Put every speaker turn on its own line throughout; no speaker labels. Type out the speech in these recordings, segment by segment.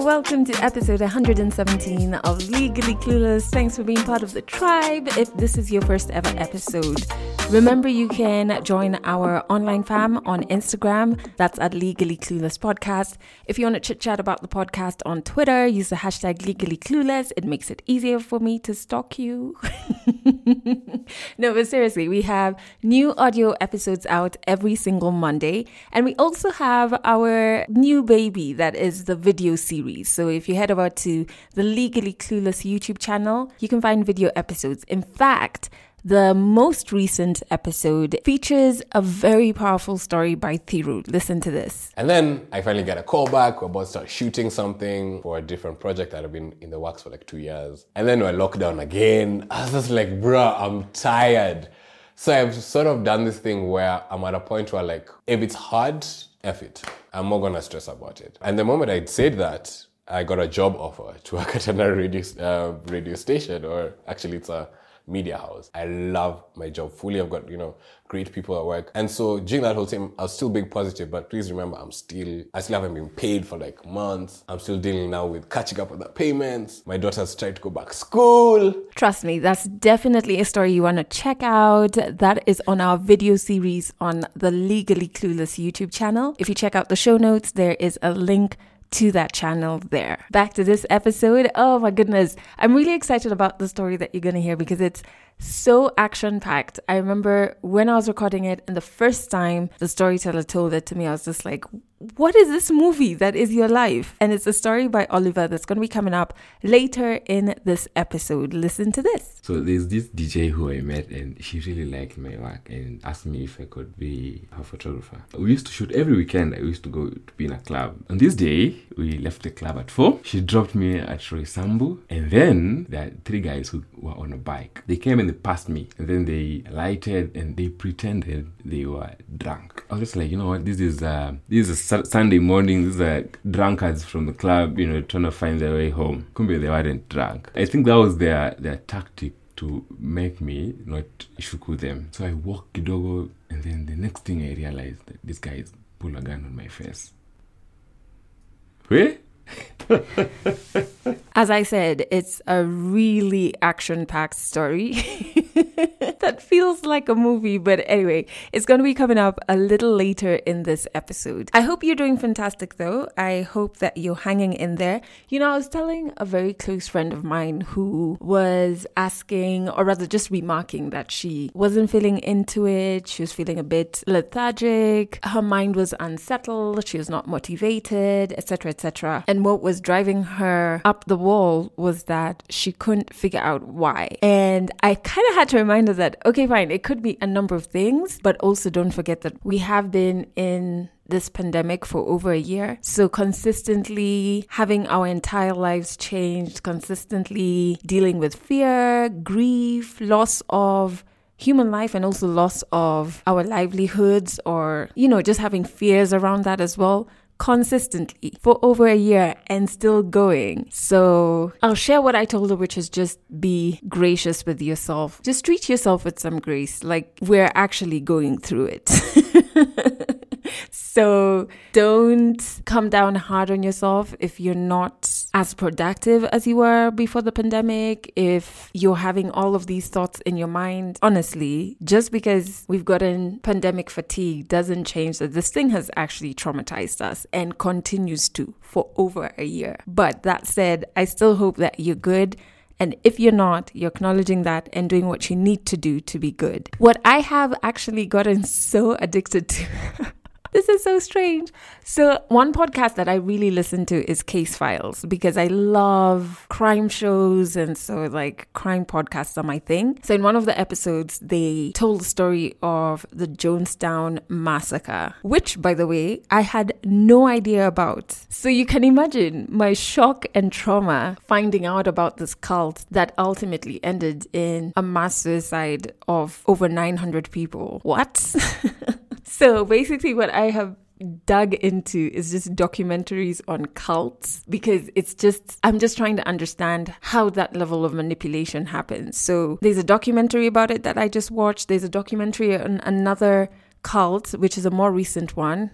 Welcome to episode 117 of Legally Clueless. Thanks for being part of the tribe. If this is your first ever episode, remember you can join our online fam on Instagram. That's at Legally Clueless Podcast. If you want to chit chat about the podcast on Twitter, use the hashtag Legally Clueless. It makes it easier for me to stalk you. no, but seriously, we have new audio episodes out every single Monday. And we also have our new baby that is the video series. So if you head over to the Legally Clueless YouTube channel, you can find video episodes. In fact, the most recent episode features a very powerful story by Thiru. Listen to this.
And then I finally get a call back. We're about to start shooting something for a different project that had been in the works for like two years. And then we're locked down again. I was just like, bruh, I'm tired. So I've sort of done this thing where I'm at a point where like, if it's hard, F it. I'm not gonna stress about it. And the moment I said that, I got a job offer to work at another radio, uh, radio station, or actually it's a media house. I love my job fully. I've got, you know, great people at work. And so during that whole time, I was still being positive, but please remember, I'm still, I still haven't been paid for like months. I'm still dealing now with catching up on the payments. My daughter's trying to go back school.
Trust me, that's definitely a story you want to check out. That is on our video series on the Legally Clueless YouTube channel. If you check out the show notes, there is a link to that channel there. Back to this episode. Oh my goodness. I'm really excited about the story that you're going to hear because it's so action packed. I remember when I was recording it and the first time the storyteller told it to me, I was just like, what is this movie that is your life? And it's a story by Oliver that's going to be coming up later in this episode. Listen to this.
So there's this DJ who I met and she really liked my work and asked me if I could be her photographer. We used to shoot every weekend. I used to go to be in a club. On this day, we left the club at 4. She dropped me at Roysambu and then there are three guys who were on a bike. They came and they passed me and then they lighted and they pretended they were drunk. I was just like, you know what, this is uh, this is a Sunday morning. These are drunkards from the club, you know, trying to find their way home. Kumbe they weren't drunk. I think that was their their tactic to make me not shuku them. So I walked kidogo and then the next thing I realized that this guy is pull a gun on my face. Where?
As I said, it's a really action packed story that feels like a movie. But anyway, it's going to be coming up a little later in this episode. I hope you're doing fantastic though. I hope that you're hanging in there. You know, I was telling a very close friend of mine who was asking, or rather just remarking, that she wasn't feeling into it. She was feeling a bit lethargic. Her mind was unsettled. She was not motivated, etc., etc. And what was driving her up the wall was that she couldn't figure out why. And I kind of had to remind her that, okay, fine, it could be a number of things, but also don't forget that we have been in this pandemic for over a year. So, consistently having our entire lives changed, consistently dealing with fear, grief, loss of human life and also loss of our livelihoods or, you know, just having fears around that as well consistently for over a year and still going. So I'll share what I told her, which is just be gracious with yourself. Just treat yourself with some grace, like we're actually going through it. so don't come down hard on yourself if you're not as productive as you were before the pandemic, if you're having all of these thoughts in your mind. Honestly, just because we've gotten pandemic fatigue doesn't change that this thing has actually traumatized us and continues to for over a year. But that said, I still hope that you're good. And if you're not, you're acknowledging that and doing what you need to do to be good. What I have actually gotten so addicted to. This is so strange. So, one podcast that I really listen to is Case Files because I love crime shows. And so, like, crime podcasts are my thing. So, in one of the episodes, they told the story of the Jonestown massacre, which, by the way, I had no idea about. So, you can imagine my shock and trauma finding out about this cult that ultimately ended in a mass suicide of over 900 people. What? So basically, what I have dug into is just documentaries on cults because it's just, I'm just trying to understand how that level of manipulation happens. So there's a documentary about it that I just watched. There's a documentary on another cult, which is a more recent one,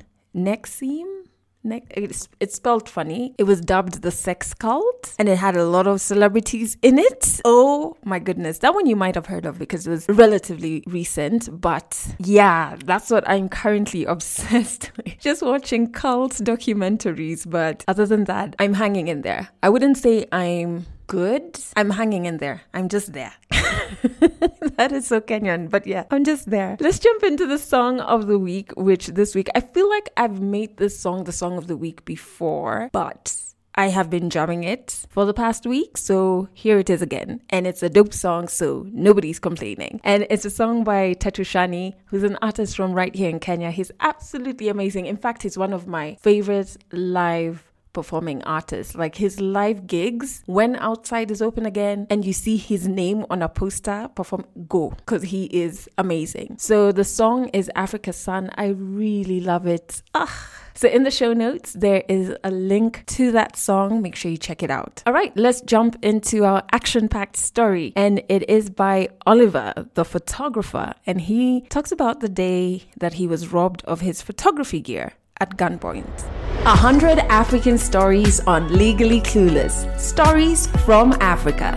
It's, it's spelled funny. It was dubbed the sex cult and it had a lot of celebrities in it. Oh my goodness. That one you might have heard of because it was relatively recent. But yeah, that's what I'm currently obsessed with. Just watching cult documentaries. But other than that, I'm hanging in there. I wouldn't say I'm good. I'm hanging in there. I'm just there. that is so Kenyan, but yeah, I'm just there. Let's jump into the song of the week, which this week I feel like I've made this song the song of the week before, but I have been jamming it for the past week, so here it is again. And it's a dope song, so nobody's complaining. And it's a song by Tetu Shani, who's an artist from right here in Kenya. He's absolutely amazing. In fact, he's one of my favorite live performing artist. Like his live gigs, when outside is open again and you see his name on a poster, perform, go, because he is amazing. So the song is Africa Sun. I really love it. Ah. So, in the show notes, there is a link to that song. Make sure you check it out. All right, let's jump into our action packed story. And it is by Oliver, the photographer. And he talks about the day that he was robbed of his photography gear at gunpoint. A hundred African stories on Legally Clueless. Stories from Africa.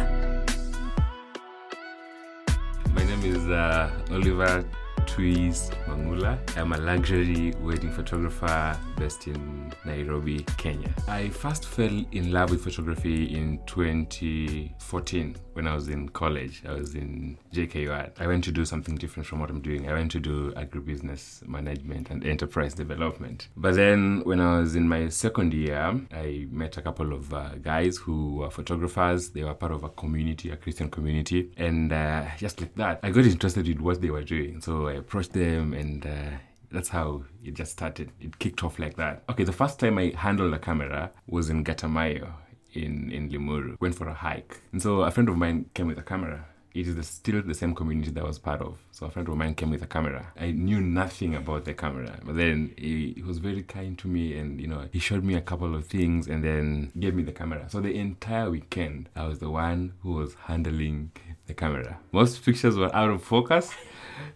My name is uh, Oliver Twiz Mangula. I'm a luxury wedding photographer based in Nairobi, Kenya. I first fell in love with photography in 2014 when I was in college. I was in JKUAT. I went to do something different from what I'm doing. I went to do agribusiness management and enterprise development. But then when I was in my second year, I met a couple of uh, guys who were photographers. They were part of a community, a Christian community. And uh, just like that, I got interested in what they were doing. So I approached them and uh, that's how it just started. It kicked off like that. Okay, the first time I handled a camera was in Gatamaiyu in, in Limuru. Went for a hike. And so a friend of mine came with a camera. It is the, still the same community that I was part of. So a friend of mine came with a camera. I knew nothing about the camera, but then he, he was very kind to me, and you know he showed me a couple of things, and then gave me the camera. So the entire weekend, I was the one who was handling the camera. Most pictures were out of focus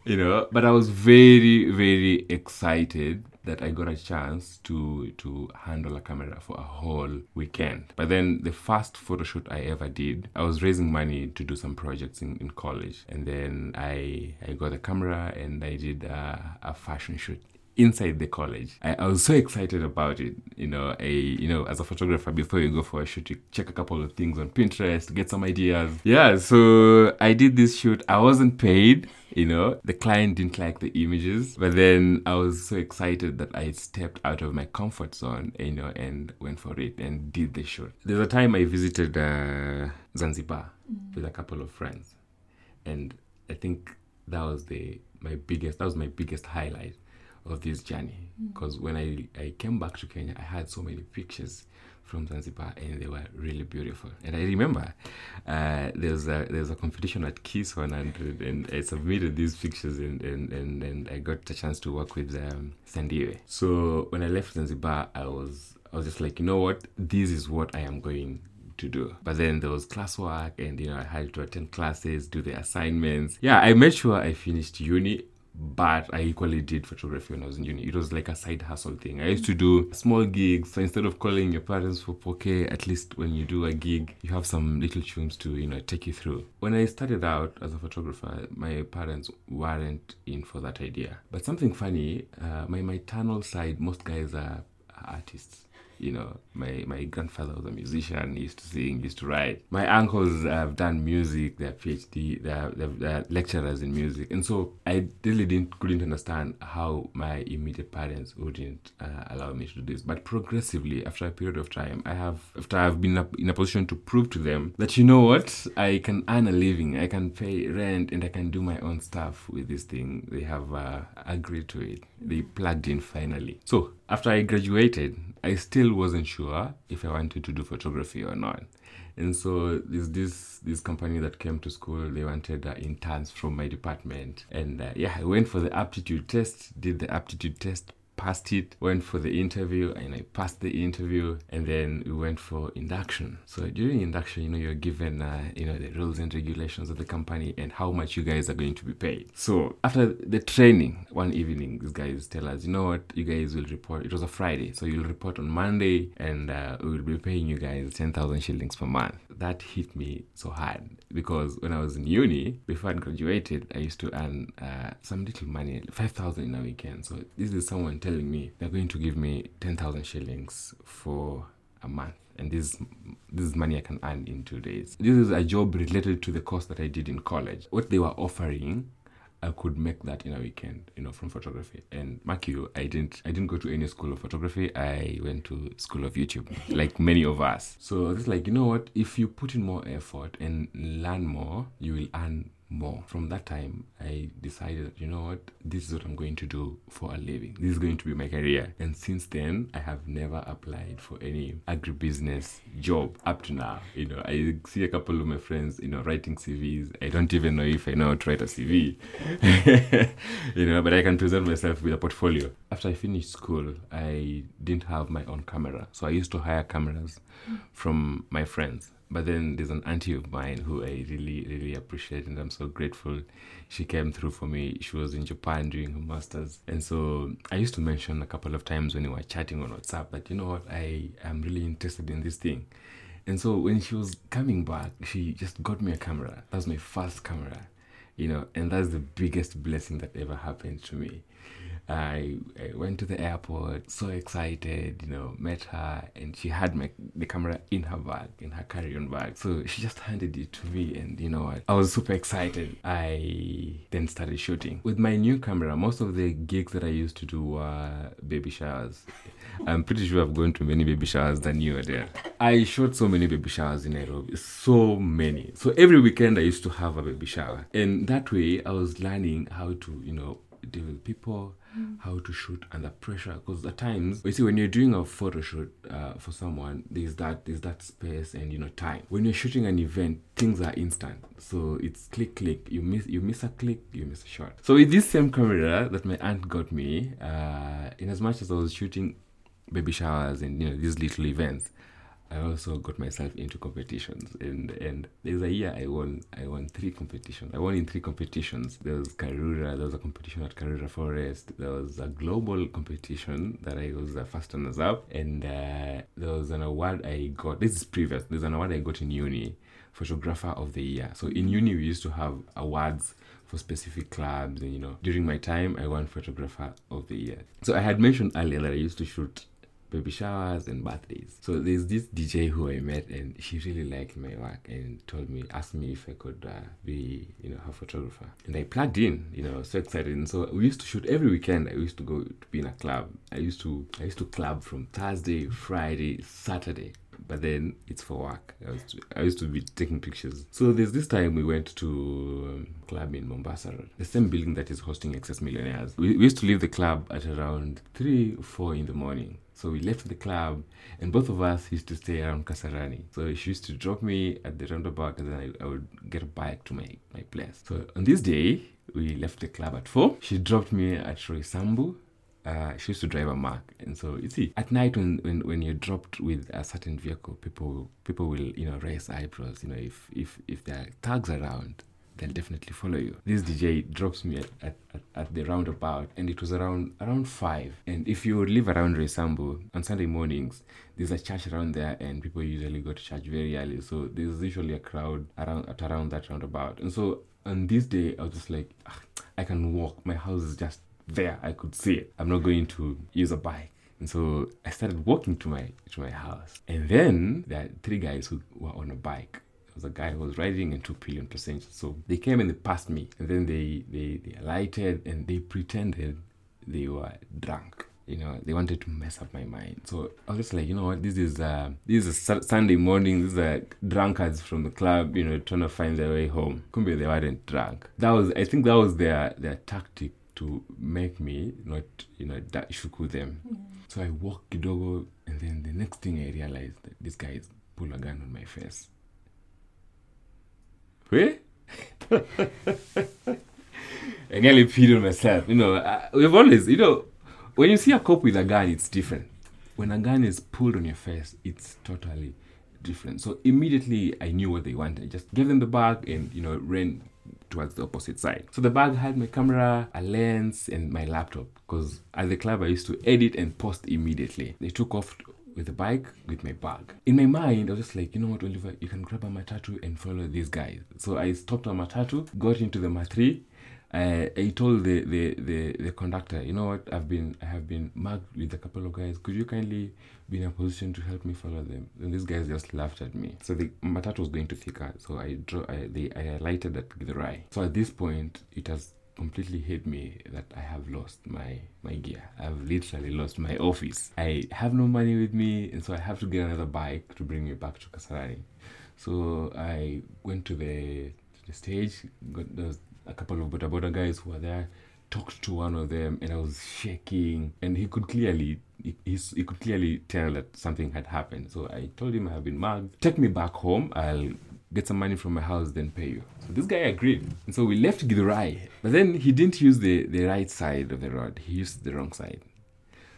you know but i was very very excited that i got a chance to to handle a camera for a whole weekend. But then the first photo shoot i ever did i was raising money to do some projects in, in college. And then i i got a camera and i did a, a fashion shoot inside the college. I, I, was so excited about it. You know, I you know, as a photographer, before you go for a shoot, you check a couple of things on Pinterest, get some ideas. Yeah, so I did this shoot. I wasn't paid. You know, the client didn't like the images, but then I was so excited that I stepped out of my comfort zone, you know, and went for it and did the shoot. There's a time I visited uh, Zanzibar mm. with a couple of friends, and I think that was the my biggest that was my biggest highlight of this journey because mm. when I, I came back to Kenya, I had so many pictures from Zanzibar and they were really beautiful. And I remember uh, there, was a, there was a competition at Kiss 100 and I submitted these pictures and, and, and, and I got a chance to work with um, Sandiwe. So when I left Zanzibar, I was, I was just like, you know what? This is what I am going to do. But then there was classwork and you know I had to attend classes, do the assignments. Yeah, I made sure I finished uni but I equally did photography when I was in uni. It was like a side hustle thing. I used to do small gigs. So instead of calling your parents for poke, at least when you do a gig, you have some little tunes to, you know, take you through. When I started out as a photographer, my parents weren't in for that idea. But something funny, uh, my maternal side, most guys are artists you know, my, my grandfather was a musician, used to sing, used to write. My uncles have done music, they're PhD, they're, they're, they're, lecturers in music. And so I really didn't, couldn't understand how my immediate parents wouldn't uh, allow me to do this. But progressively, after a period of time, I have, after I've been in a position to prove to them that, you know what, I can earn a living, I can pay rent, and I can do my own stuff with this thing. They have uh, agreed to it. They plugged in finally. So after I graduated, I still wasn't sure if I wanted to do photography or not. And so there's this this company that came to school. They wanted uh, interns from my department, and uh, yeah, I went for the aptitude test. Did the aptitude test, passed it, went for the interview, and I passed the interview, and then we went for induction. So during induction, you know, you're given, uh, you know, the rules and regulations of the company and how much you guys are going to be paid. So after the training, one evening, these guys tell us, you know what, you guys will report. It was a Friday, so you'll report on Monday, and uh, we'll be paying you guys ten thousand shillings per month. That hit me so hard because when I was in uni, before I graduated, I used to earn uh, some little money, five thousand in a weekend. So this is someone telling me they're going to give me ten thousand shillings for a month and this this is money I can earn in two days. This is a job related to the course that I did in college. What they were offering, I could make that in a weekend, you know, from photography. And mark you, I didn't I didn't go to any school of photography. I went to school of YouTube, like many of us. So it's like, you know what, if you put in more effort and learn more, you will earn more. From that time, I decided, you know what, this is what I'm going to do for a living. This is going to be my career. And since then, I have never applied for any agribusiness job up to now. You know, I see a couple of my friends, you know, writing CVs. I don't even know if I know how to write a CV, you know, but I can present myself with a portfolio. After I finished school, I didn't have my own camera. So I used to hire cameras from my friends. But then there's an auntie of mine who I really, really appreciate, and I'm so grateful. She came through for me. She was in Japan doing her masters, and so I used to mention a couple of times when we were chatting on WhatsApp that you know what, I am really interested in this thing. And so when she was coming back, she just got me a camera. That was my first camera, you know, and that's the biggest blessing that ever happened to me. I, I went to the airport, so excited, you know, met her, and she had my the camera in her bag, in her carry-on bag. So she just handed it to me, and you know what? I was super excited. I then started shooting with my new camera. Most of the gigs that I used to do were baby showers. I'm pretty sure I've gone to many baby showers than you are there. I shot so many baby showers in Nairobi, so many. So every weekend I used to have a baby shower, and that way I was learning how to, you know, deal with people, how to shoot under pressure. Because at times, you see, when you're doing a photo shoot uh, for someone, there's that there's that space and you know time. When you're shooting an event, things are instant. So it's click click. You miss you miss a click, you miss a shot. So with this same camera that my aunt got me, uh, in as much as I was shooting baby showers and you know these little events. I also got myself into competitions, and and there's a year I won I won three competitions. I won in three competitions. There was Karura, there was a competition at Karura Forest. There was a global competition that I was the first runners up, and uh, there was an award I got. This is previous. There's an award I got in uni, photographer of the year. So in uni we used to have awards for specific clubs, and you know during my time I won photographer of the year. So I had mentioned earlier that I used to shoot baby showers and birthdays. So there's this DJ who I met and she really liked my work and told me, asked me if I could uh, be, you know, her photographer. And I plugged in, you know, so excited. And so we used to shoot every weekend. I used to go to be in a club. I used to, I used to club from Thursday, Friday, Saturday. But then it's for work. I used, to, I used to be taking pictures. So there's this time we went to um, club in Mombasa Road, the same building that is hosting Excess Millionaires. We, we used to leave the club at around three four in the morning. So we left the club, and both of us used to stay around Kasarani. So she used to drop me at the roundabout, and then I, I would get bike to my, my place. So on this day, we left the club at 4. She dropped me at Roysambu. Uh, she used to drive a Mack, and so you see, at night when, when when you're dropped with a certain vehicle, people people will you know raise eyebrows. You know, if if if there are thugs around, they'll definitely follow you. This DJ drops me at, at, at, the roundabout, and it was around around five. And if you live around Roysambu on Sunday mornings, there's a church around there, and people usually go to church very early. So there's usually a crowd around at around that roundabout. And so on this day, I was just like, "Ah, I can walk. My house is just there. I could see it. I'm not going to use a bike. And so I started walking to my to my house. And then there are three guys who were on a bike. Was a guy who was riding and two pillion passengers. So they came and they passed me. And then they, they, they alighted and they pretended they were drunk. You know, they wanted to mess up my mind. So I was just like, you know what, this is uh this is a Su- Sunday morning, these are drunkards from the club, you know, trying to find their way home. Kumbe they weren't drunk. That was I think that was their their tactic to make me not, you know, da- shuku them. So I walked kidogo and then the next thing I realized that this guy is pull a gun on my face. Wait? I nearly peed on myself. You know, we've always, you know, when you see a cop with a gun, it's different. When a gun is pulled on your face, it's totally different. So immediately I knew what they wanted. I just gave them the bag and you know ran towards the opposite side. So the bag had my camera, a lens, and my laptop. Because at the club I used to edit and post immediately. They took off with a bike with my bag. In my mind, I was just like, you know what, Oliver, you can grab a matatu and follow these guys. So I stopped on matatu, got into the matri. Uh, I told the, the, the, the conductor, you know what, I've been I have been mugged with a couple of guys. Could you kindly be in a position to help me follow them? And these guys just laughed at me. So the matatu was going to Thika, so I draw I, they, I alighted at Githurai. So at this point, it has completely hit me that I have lost my my gear. I've literally lost my office. I have no money with me, and so I have to get another bike to bring me back to Kasarani. So I went to the to the stage. Got was a couple of boda boda guys who were there. Talked to one of them, and I was shaking, and he could clearly. He, he's- he could clearly tell that something had happened. So I told him I have been mugged. Take me back home. I'll get some money from my house, then pay you. So this guy agreed. And so we left Githurai. But then he didn't use the, the right side of the road, he used the wrong side.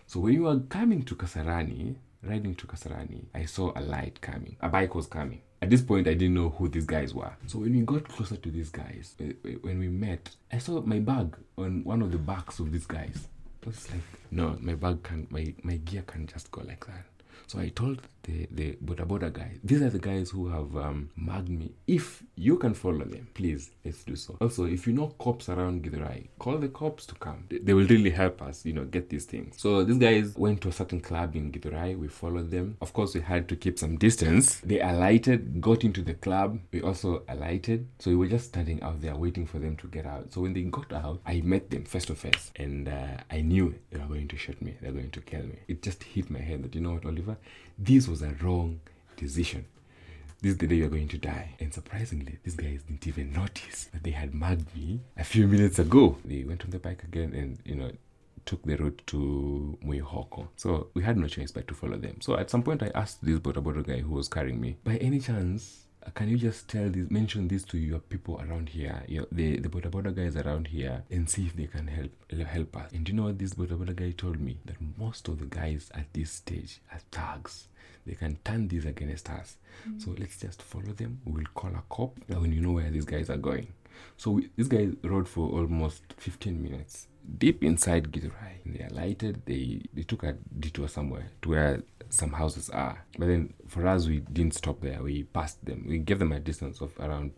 So when we were coming to Kasarani, riding to Kasarani, I saw a light coming. A bike was coming. At this point, I didn't know who these guys were. So when we got closer to these guys, eh, eh, when we met, I saw my bag on one of the backs of these guys. I was like, no, my bag can, my, my gear can't just go like that. So I told the the Boda Boda guy, these are the guys who have um, mugged me. If you can follow them, please let's do so. Also, if you know cops around Githurai, call the cops to come. They, they will really help us, you know, get these things. So these guys went to a certain club in Githurai. We followed them. Of course, we had to keep some distance. They alighted, got into the club. We also alighted. So we were just standing out there waiting for them to get out. So when they got out, I met them face to face, and uh, I knew they were going to shoot me. They're going to kill me. It just hit my head that you know what, Oliver, this was a wrong decision. This is the day you're going to die. And surprisingly, these guys didn't even notice that they had mugged me a few minutes ago. They went on the bike again and, you know, took the route to Mwihoko. So we had no choice but to follow them. So at some point, I asked this Boda guy who was carrying me, by any chance, can you just tell this, mention this to your people around here, your, the the Boda Boda guys around here, and see if they can help help us? And you know what this Boda Boda guy told me? That most of the guys at this stage are thugs. They can turn this against us. Mm. So let's just follow them. We will call a cop when you know where these guys are going. So we, this guy rode for almost 15 minutes deep inside Githurai. They alighted. They they took a detour somewhere to where some houses are. But then for us, we didn't stop there. We passed them. We gave them a distance of around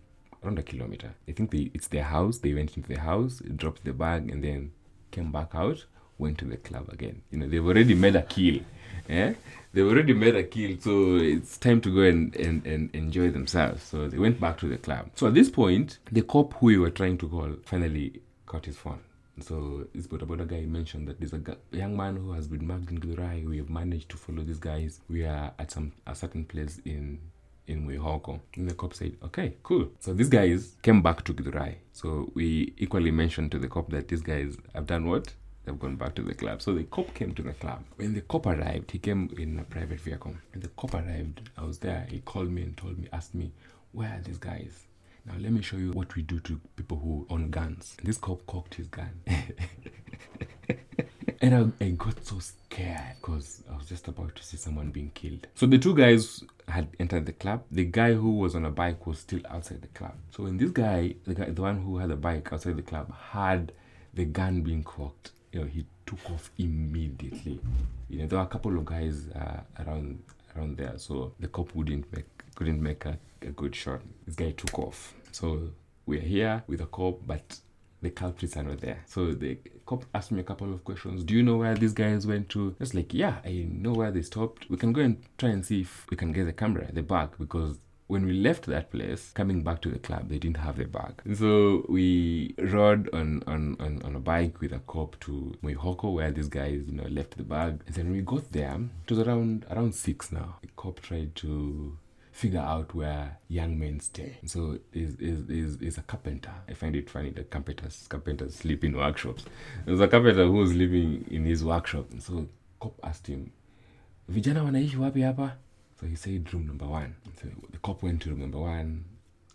around a kilometer. I think they, it's their house. They went into the house, dropped the bag, and then came back out. Went to the club again. You know, they've already made a kill. Yeah, they've already made a kill, so it's time to go and, and, and enjoy themselves. So they went back to the club. So at this point, the cop who we were trying to call finally got his phone. So this Boda guy mentioned that there's a young man who has been mugged in Githurai. We have managed to follow these guys. We are at some a certain place in in Mwihoko. And the cop said, okay, cool. So these guys came back to Githurai. So we equally mentioned to the cop that these guys have done what? They've gone back to the club. So the cop came to the club. When the cop arrived, he came in a private vehicle. When the cop arrived, I was there. He called me and told me, asked me, where are these guys? Now let me show you what we do to people who own guns. This cop cocked his gun. and I, I got so scared because I was just about to see someone being killed. So the two guys had entered the club. The guy who was on a bike was still outside the club. So when this guy, the guy, the one who had a bike outside the club, had the gun being cocked, you know, he took off immediately. You know, there were a couple of guys uh, around around there, so the cop wouldn't make couldn't make a, a good shot. This guy took off. So we're here with a cop, but the culprits are not there. So the cop asked me a couple of questions. Do you know where these guys went to? I was like, yeah, I know where they stopped. We can go and try and see if we can get the camera, the bag, because when we left that place, coming back to the club, they didn't have the bag. So we rode on, on, on, on a bike with a cop to Mwihoko, where these guys, you know, left the bag. And then we got there, it was around around six now. The cop tried to figure out where young men stay. So is is is is a carpenter. I find it funny that carpenters carpenters sleep in workshops. There's a carpenter who was living in his workshop. So cop asked him, vijana wanaishi wapi hapa? So he said room number one. So the cop went to room number one,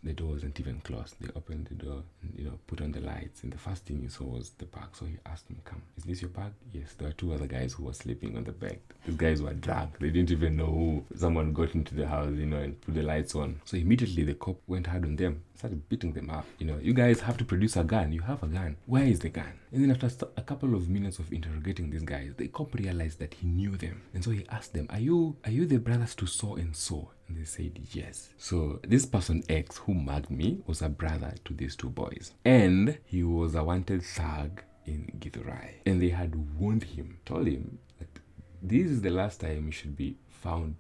The door wasn't even closed. They opened the door and, you know, put on the lights. And the first thing he saw was the bag. So he asked me, Come, is this your bag? Yes. There were two other guys who were sleeping on the bed. These guys were drunk. They didn't even know who. Someone got into the house, you know, and put the lights on. So immediately the cop went hard on them, started beating them up. You know, you guys have to produce a gun. You have a gun. Where is the gun? And then after a couple of minutes of interrogating these guys, the cop realized that he knew them. And so he asked them, Are you are you the brothers to so and so? And they said yes. So this person X who mugged me was a brother to these two boys. And he was a wanted thug in Githurai. And they had warned him, told him that this is the last time you should be found,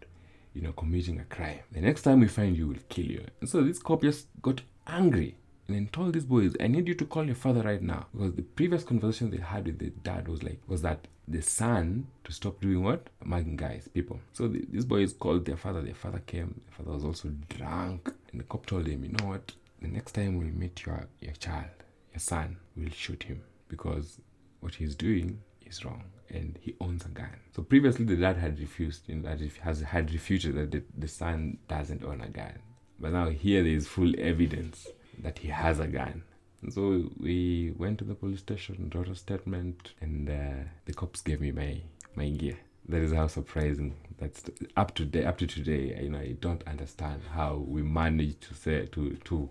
you know, committing a crime. The next time we find you, we'll kill you. And so this cop just got angry and then told these boys, I need you to call your father right now. Because the previous conversation they had with the dad was like, was that the son to stop doing what? Mugging guys, people. So the, these boys called their father. Their father came. Their father was also drunk. And the cop told him, you know what? The next time we meet your, your child, your son, we'll shoot him. Because what he's doing is wrong and he owns a gun. So previously the dad had refused, you know, that has had refuted that the, the son doesn't own a gun. But now here there is full evidence that he has a gun. So we went to the police station, wrote a statement, and uh, the cops gave me my my gear. That is how surprising. That's up to day, up to today. You know, I don't understand how we managed to say to to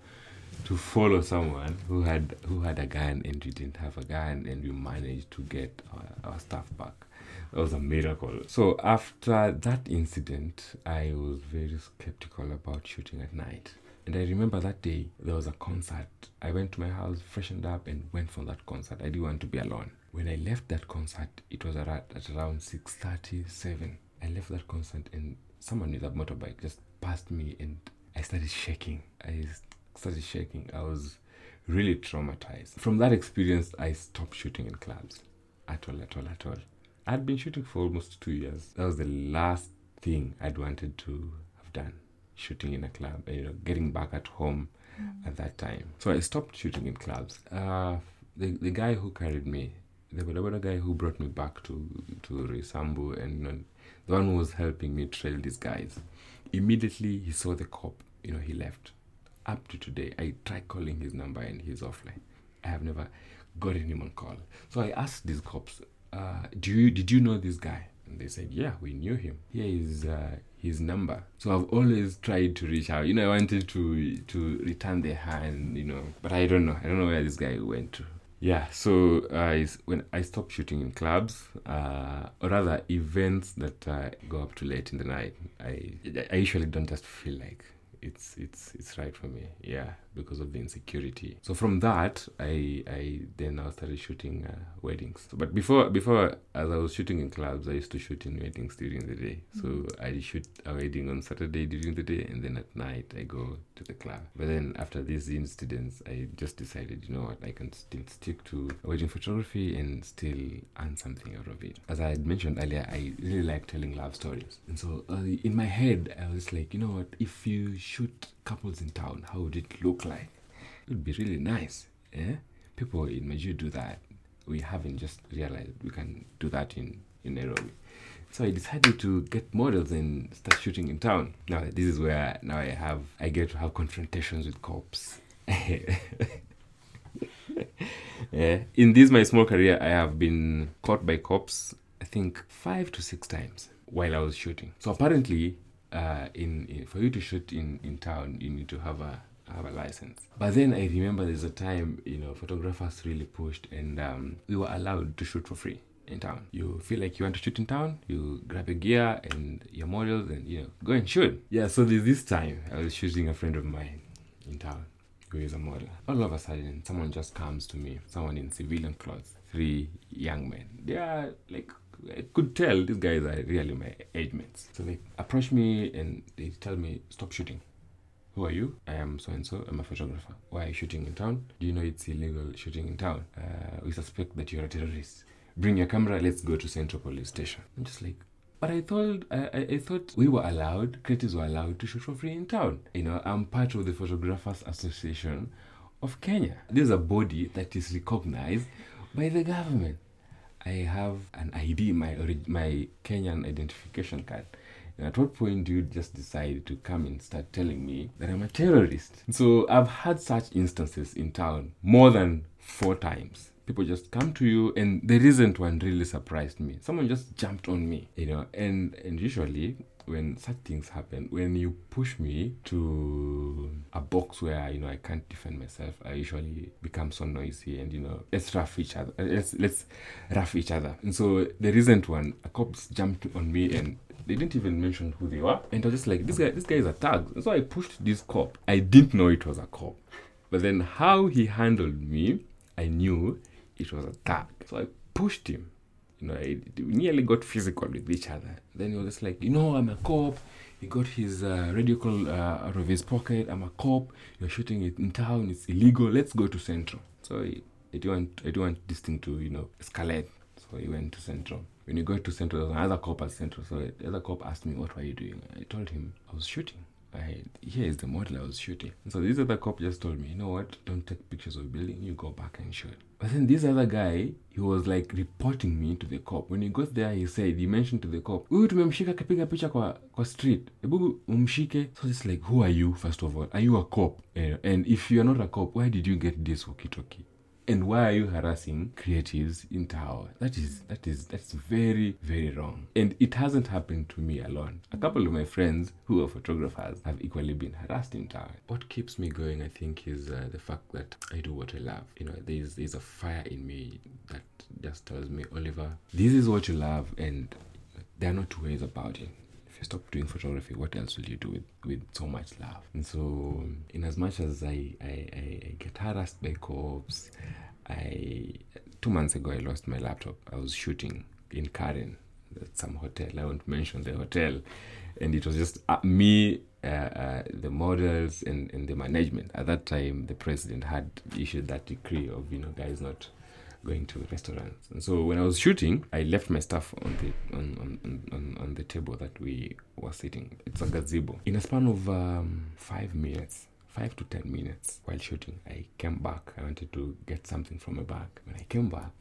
to follow someone who had who had a gun and we didn't have a gun, and we managed to get our, our stuff back. That was a miracle. So after that incident, I was very skeptical about shooting at night. And I remember that day there was a concert. I went to my house, freshened up, and went for that concert. I didn't want to be alone. When I left that concert, it was at around six thirty-seven. I left that concert, and someone with a motorbike just passed me, and I started shaking. I started shaking. I was really traumatized. From that experience, I stopped shooting in clubs. At all, at all, at all. I'd been shooting for almost two years. That was the last thing I'd wanted to have done shooting in a club, you know, getting back at home mm. at that time. So I stopped shooting in clubs. Uh, the the guy who carried me, the Boda guy who brought me back to to Roysambu, and you know, the one who was helping me trail these guys, immediately he saw the cop. You know, he left. Up to today, I tried calling his number and he's offline. I have never gotten him on call. So I asked these cops, uh, "Do you did you know this guy?" And they said, "Yeah, we knew him. Here is uh, his number. So I've always tried to reach out. You know, I wanted to to return the hand. You know, but I don't know. I don't know where this guy went to. Yeah, so uh, when I stopped shooting in clubs, uh, or rather events that uh, go up too late in the night, I I usually don't just feel like it's it's it's right for me. Yeah, because of the insecurity. So from that, I I then I started shooting uh, weddings. So, but before before as I was shooting in clubs, I used to shoot in weddings during the day. So mm-hmm. I shoot a wedding on Saturday during the day, and then at night I go to the club. But then after these incidents, I just decided, you know what, I can still stick to wedding photography and still earn something out of it. As I had mentioned earlier, I really like telling love stories, and so uh, in my head, I was like, you know what, if you shoot couples in town, how would it look like? It would be really nice. Yeah? People in Major do that. We haven't just realized we can do that in, in Nairobi. So I decided to get models and start shooting in town. Now this is where now I have I get to have confrontations with cops. yeah. In this my small career I have been caught by cops I think five to six times while I was shooting. So apparently uh, in, in, for you to shoot in, in town, you need to have a have a license. But then I remember there's a time you know photographers really pushed, and um, we were allowed to shoot for free in town. You feel like you want to shoot in town, you grab your gear and your models, and you know go and shoot. Yeah. So there's this time I was shooting a friend of mine in town who is a model. All of a sudden, someone just comes to me, someone in civilian clothes, three young men. They are like I could tell these guys are really my age mates. So they approach me and they tell me, stop shooting. Who are you? I am so and so. I'm a photographer. Why are you shooting in town? Do you know it's illegal shooting in town? Uh, we suspect that you're a terrorist. Bring your camera. Let's go to Central Police Station. I'm just like, but I thought I, I, thought we were allowed, creators were allowed to shoot for free in town. You know, I'm part of the Photographers Association of Kenya. There's a body that is recognized by the government. I have an ID, my my Kenyan identification card. And at what point do you just decide to come and start telling me that I'm a terrorist? So I've had such instances in town more than four times. People just come to you, and the recent one really surprised me. Someone just jumped on me, you know, and and usually when such things happen, when you push me to a box where you know I can't defend myself, I usually become so noisy and you know let's rough each other. Let's let's rough each other. And so the recent one, a cops jumped on me and they didn't even mention who they were, and I was just like, this guy, this guy is a thug. And so I pushed this cop. I didn't know it was a cop, but then how he handled me, I knew it was a thug. So I pushed him you know, I, we nearly got physical with each other. Then he was just like, you know, I'm a cop. He got his uh, radio call uh, out of his pocket. I'm a cop. You're shooting it in town. It's illegal. Let's go to Central. So I, I don't want, I don't want this thing to, you know, escalate. So he went to Central. When you go to Central, there's another cop at Central. So the other cop asked me, what were you doing? I told him I was shooting. I, here is the model I was shooting. So this other cop just told me, you know what? Don't take pictures of building. You go back and shoot. But then this other guy, he was like reporting me to the cop. When he got there, he said, he mentioned to the cop, huyu tumemshika akipiga picha kwa, kwa street. Hebu umshike. So it's like, who are you, first of all? Are you a cop? Eh, and if you're not a cop, why did you get this walkie-talkie? And why are you harassing creatives in Tower? That is that is that's very very wrong. And it hasn't happened to me alone. A couple of my friends who are photographers have equally been harassed in Tower. What keeps me going, I think, is uh, the fact that I do what I love. You know, there's there's a fire in me that just tells me, Oliver, this is what you love, and there are no two ways about it stop doing photography, what else will you do with, with so much love? And so, in as much as I, I, I, get harassed by cops, I two months ago I lost my laptop. I was shooting in Karen at some hotel. I won't mention the hotel, and it was just uh, me. Uh, uh, the models and, and the management at that time the president had issued that decree of you know guys not going to restaurants. And so when I was shooting, I left my stuff on the on, on, on, on the table that we were sitting. It's a gazebo. In a span of um, five minutes, five to ten minutes while shooting, I came back. I wanted to get something from my bag. When I came back,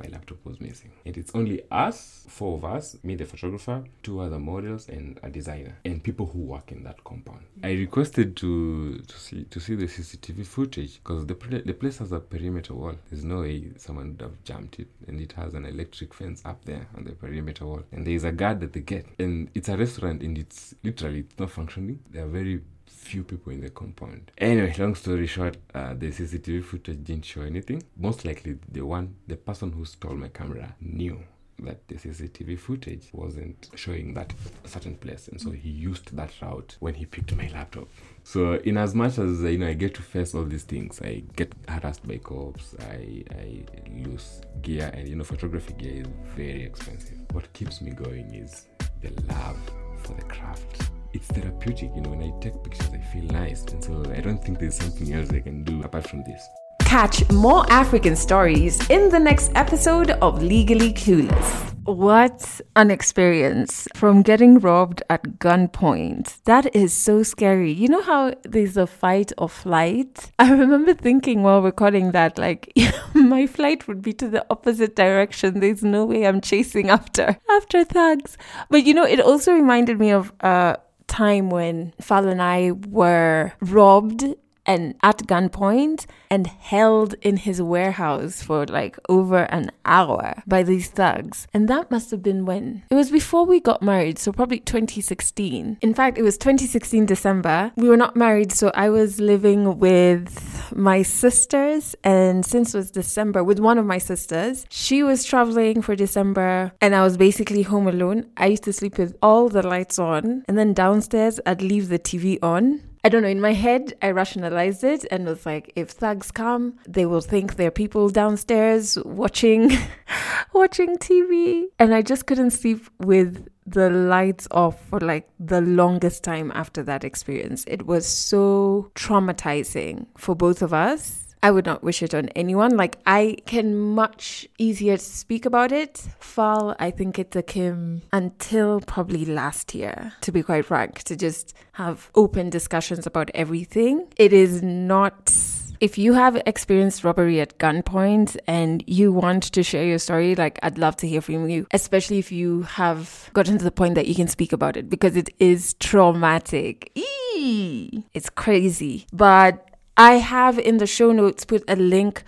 my laptop was missing. And it's only us, four of us, me the photographer, two other models, and a designer, and people who work in that compound. I requested to to see to see the CCTV footage because the the place has a perimeter wall. There's no way someone would have jumped it, and it has an electric fence up there on the perimeter wall. And there is a guard at the gate, and it's a restaurant, and it's literally it's not functioning. They are very few people in the compound. Anyway, long story short, uh, the CCTV footage didn't show anything. Most likely, the one, the person who stole my camera knew that the CCTV footage wasn't showing that certain place, and so he used that route when he picked my laptop. So, in as much as you know, I get to face all these things, I get harassed by cops, I I lose gear, and you know, photography gear is very expensive. What keeps me going is the love for the craft it's therapeutic, you know, when I take pictures, I feel nice. And so I don't think there's something else I can do apart from this.
Catch more African stories in the next episode of Legally Clueless. What an experience from getting robbed at gunpoint. That is so scary. You know how there's a fight or flight? I remember thinking while recording that, like, my flight would be to the opposite direction. There's no way I'm chasing after after thugs. But you know, it also reminded me of a time when Fal and I were robbed and at gunpoint and held in his warehouse for like over an hour by these thugs. And that must have been when? It was before we got married, so probably 2016. In fact, it was 2016 December. We were not married, so I was living with my sisters, and since it was December, with one of my sisters, she was traveling for December, and I was basically home alone. I used to sleep with all the lights on, and then downstairs, I'd leave the TV on I don't know, in my head, I rationalized it and was like, if thugs come, they will think there are people downstairs watching watching TV. And I just couldn't sleep with the lights off for like the longest time after that experience. It was so traumatizing for both of us. I would not wish it on anyone. Like I can much easier speak about it. Fall, I think it took him until probably last year, to be quite frank, to just have open discussions about everything. It is not If you have experienced robbery at gunpoint and you want to share your story, like I'd love to hear from you, especially if you have gotten to the point that you can speak about it because it is traumatic. Eee! It's crazy. But I have in the show notes put a link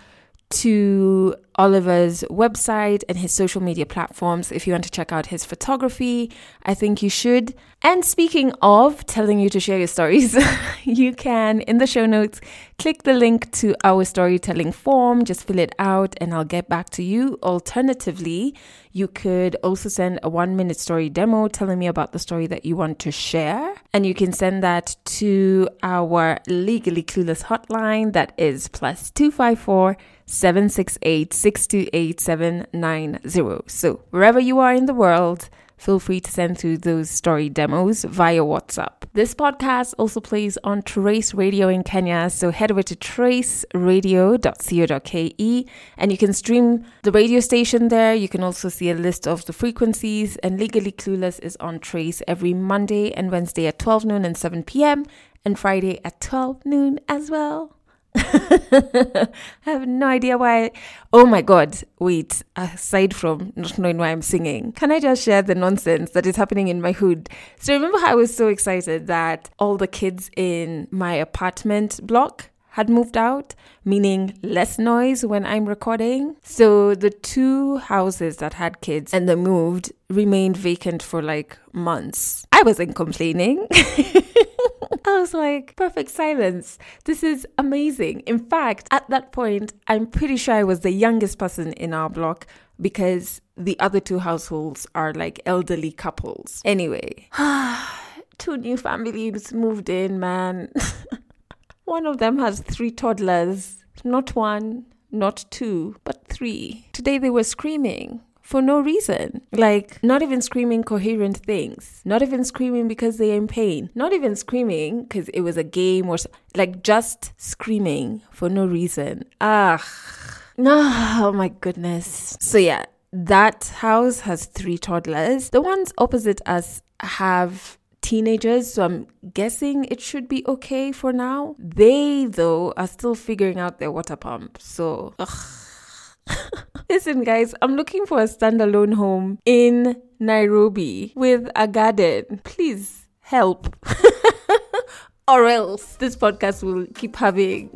to Oliver's website and his social media platforms if you want to check out his photography. I think you should. And speaking of telling you to share your stories, you can, in the show notes, click the link to our storytelling form, just fill it out, and I'll get back to you. Alternatively, you could also send a one minute story demo telling me about the story that you want to share. And you can send that to our legally clueless hotline that is plus 254 768 628790. So, wherever you are in the world, feel free to send through those story demos via WhatsApp. This podcast also plays on Trace Radio in Kenya, so head over to traceradio.co.ke and you can stream the radio station there. You can also see a list of the frequencies, and Legally Clueless is on Trace every Monday and Wednesday at 12 noon and 7 p.m., and Friday at 12 noon as well. I have no idea why. Oh my God. Wait, aside from not knowing why I'm singing, can I just share the nonsense that is happening in my hood? So, remember how I was so excited that all the kids in my apartment block had moved out, meaning less noise when I'm recording. So the two houses that had kids and they moved remained vacant for like months. I wasn't complaining. I was like, perfect silence. This is amazing. In fact, at that point, I'm pretty sure I was the youngest person in our block because the other two households are like elderly couples. Anyway, two new families moved in, man. one of them has three toddlers, not one, not two, but three. Today they were screaming for no reason. Like, not even screaming coherent things, not even screaming because they're in pain, not even screaming because it was a game or like just screaming for no reason. Ah, oh my goodness. So, yeah, that house has three toddlers. The ones opposite us have teenagers, so I'm guessing it should be okay for now. They, though, are still figuring out their water pump. So, ugh. Listen, guys, I'm looking for a standalone home in Nairobi with a garden. Please help. or else this podcast will keep having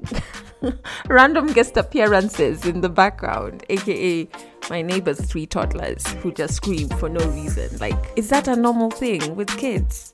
random guest appearances in the background, aka my neighbor's three toddlers who just scream for no reason. Like, is that a normal thing with kids?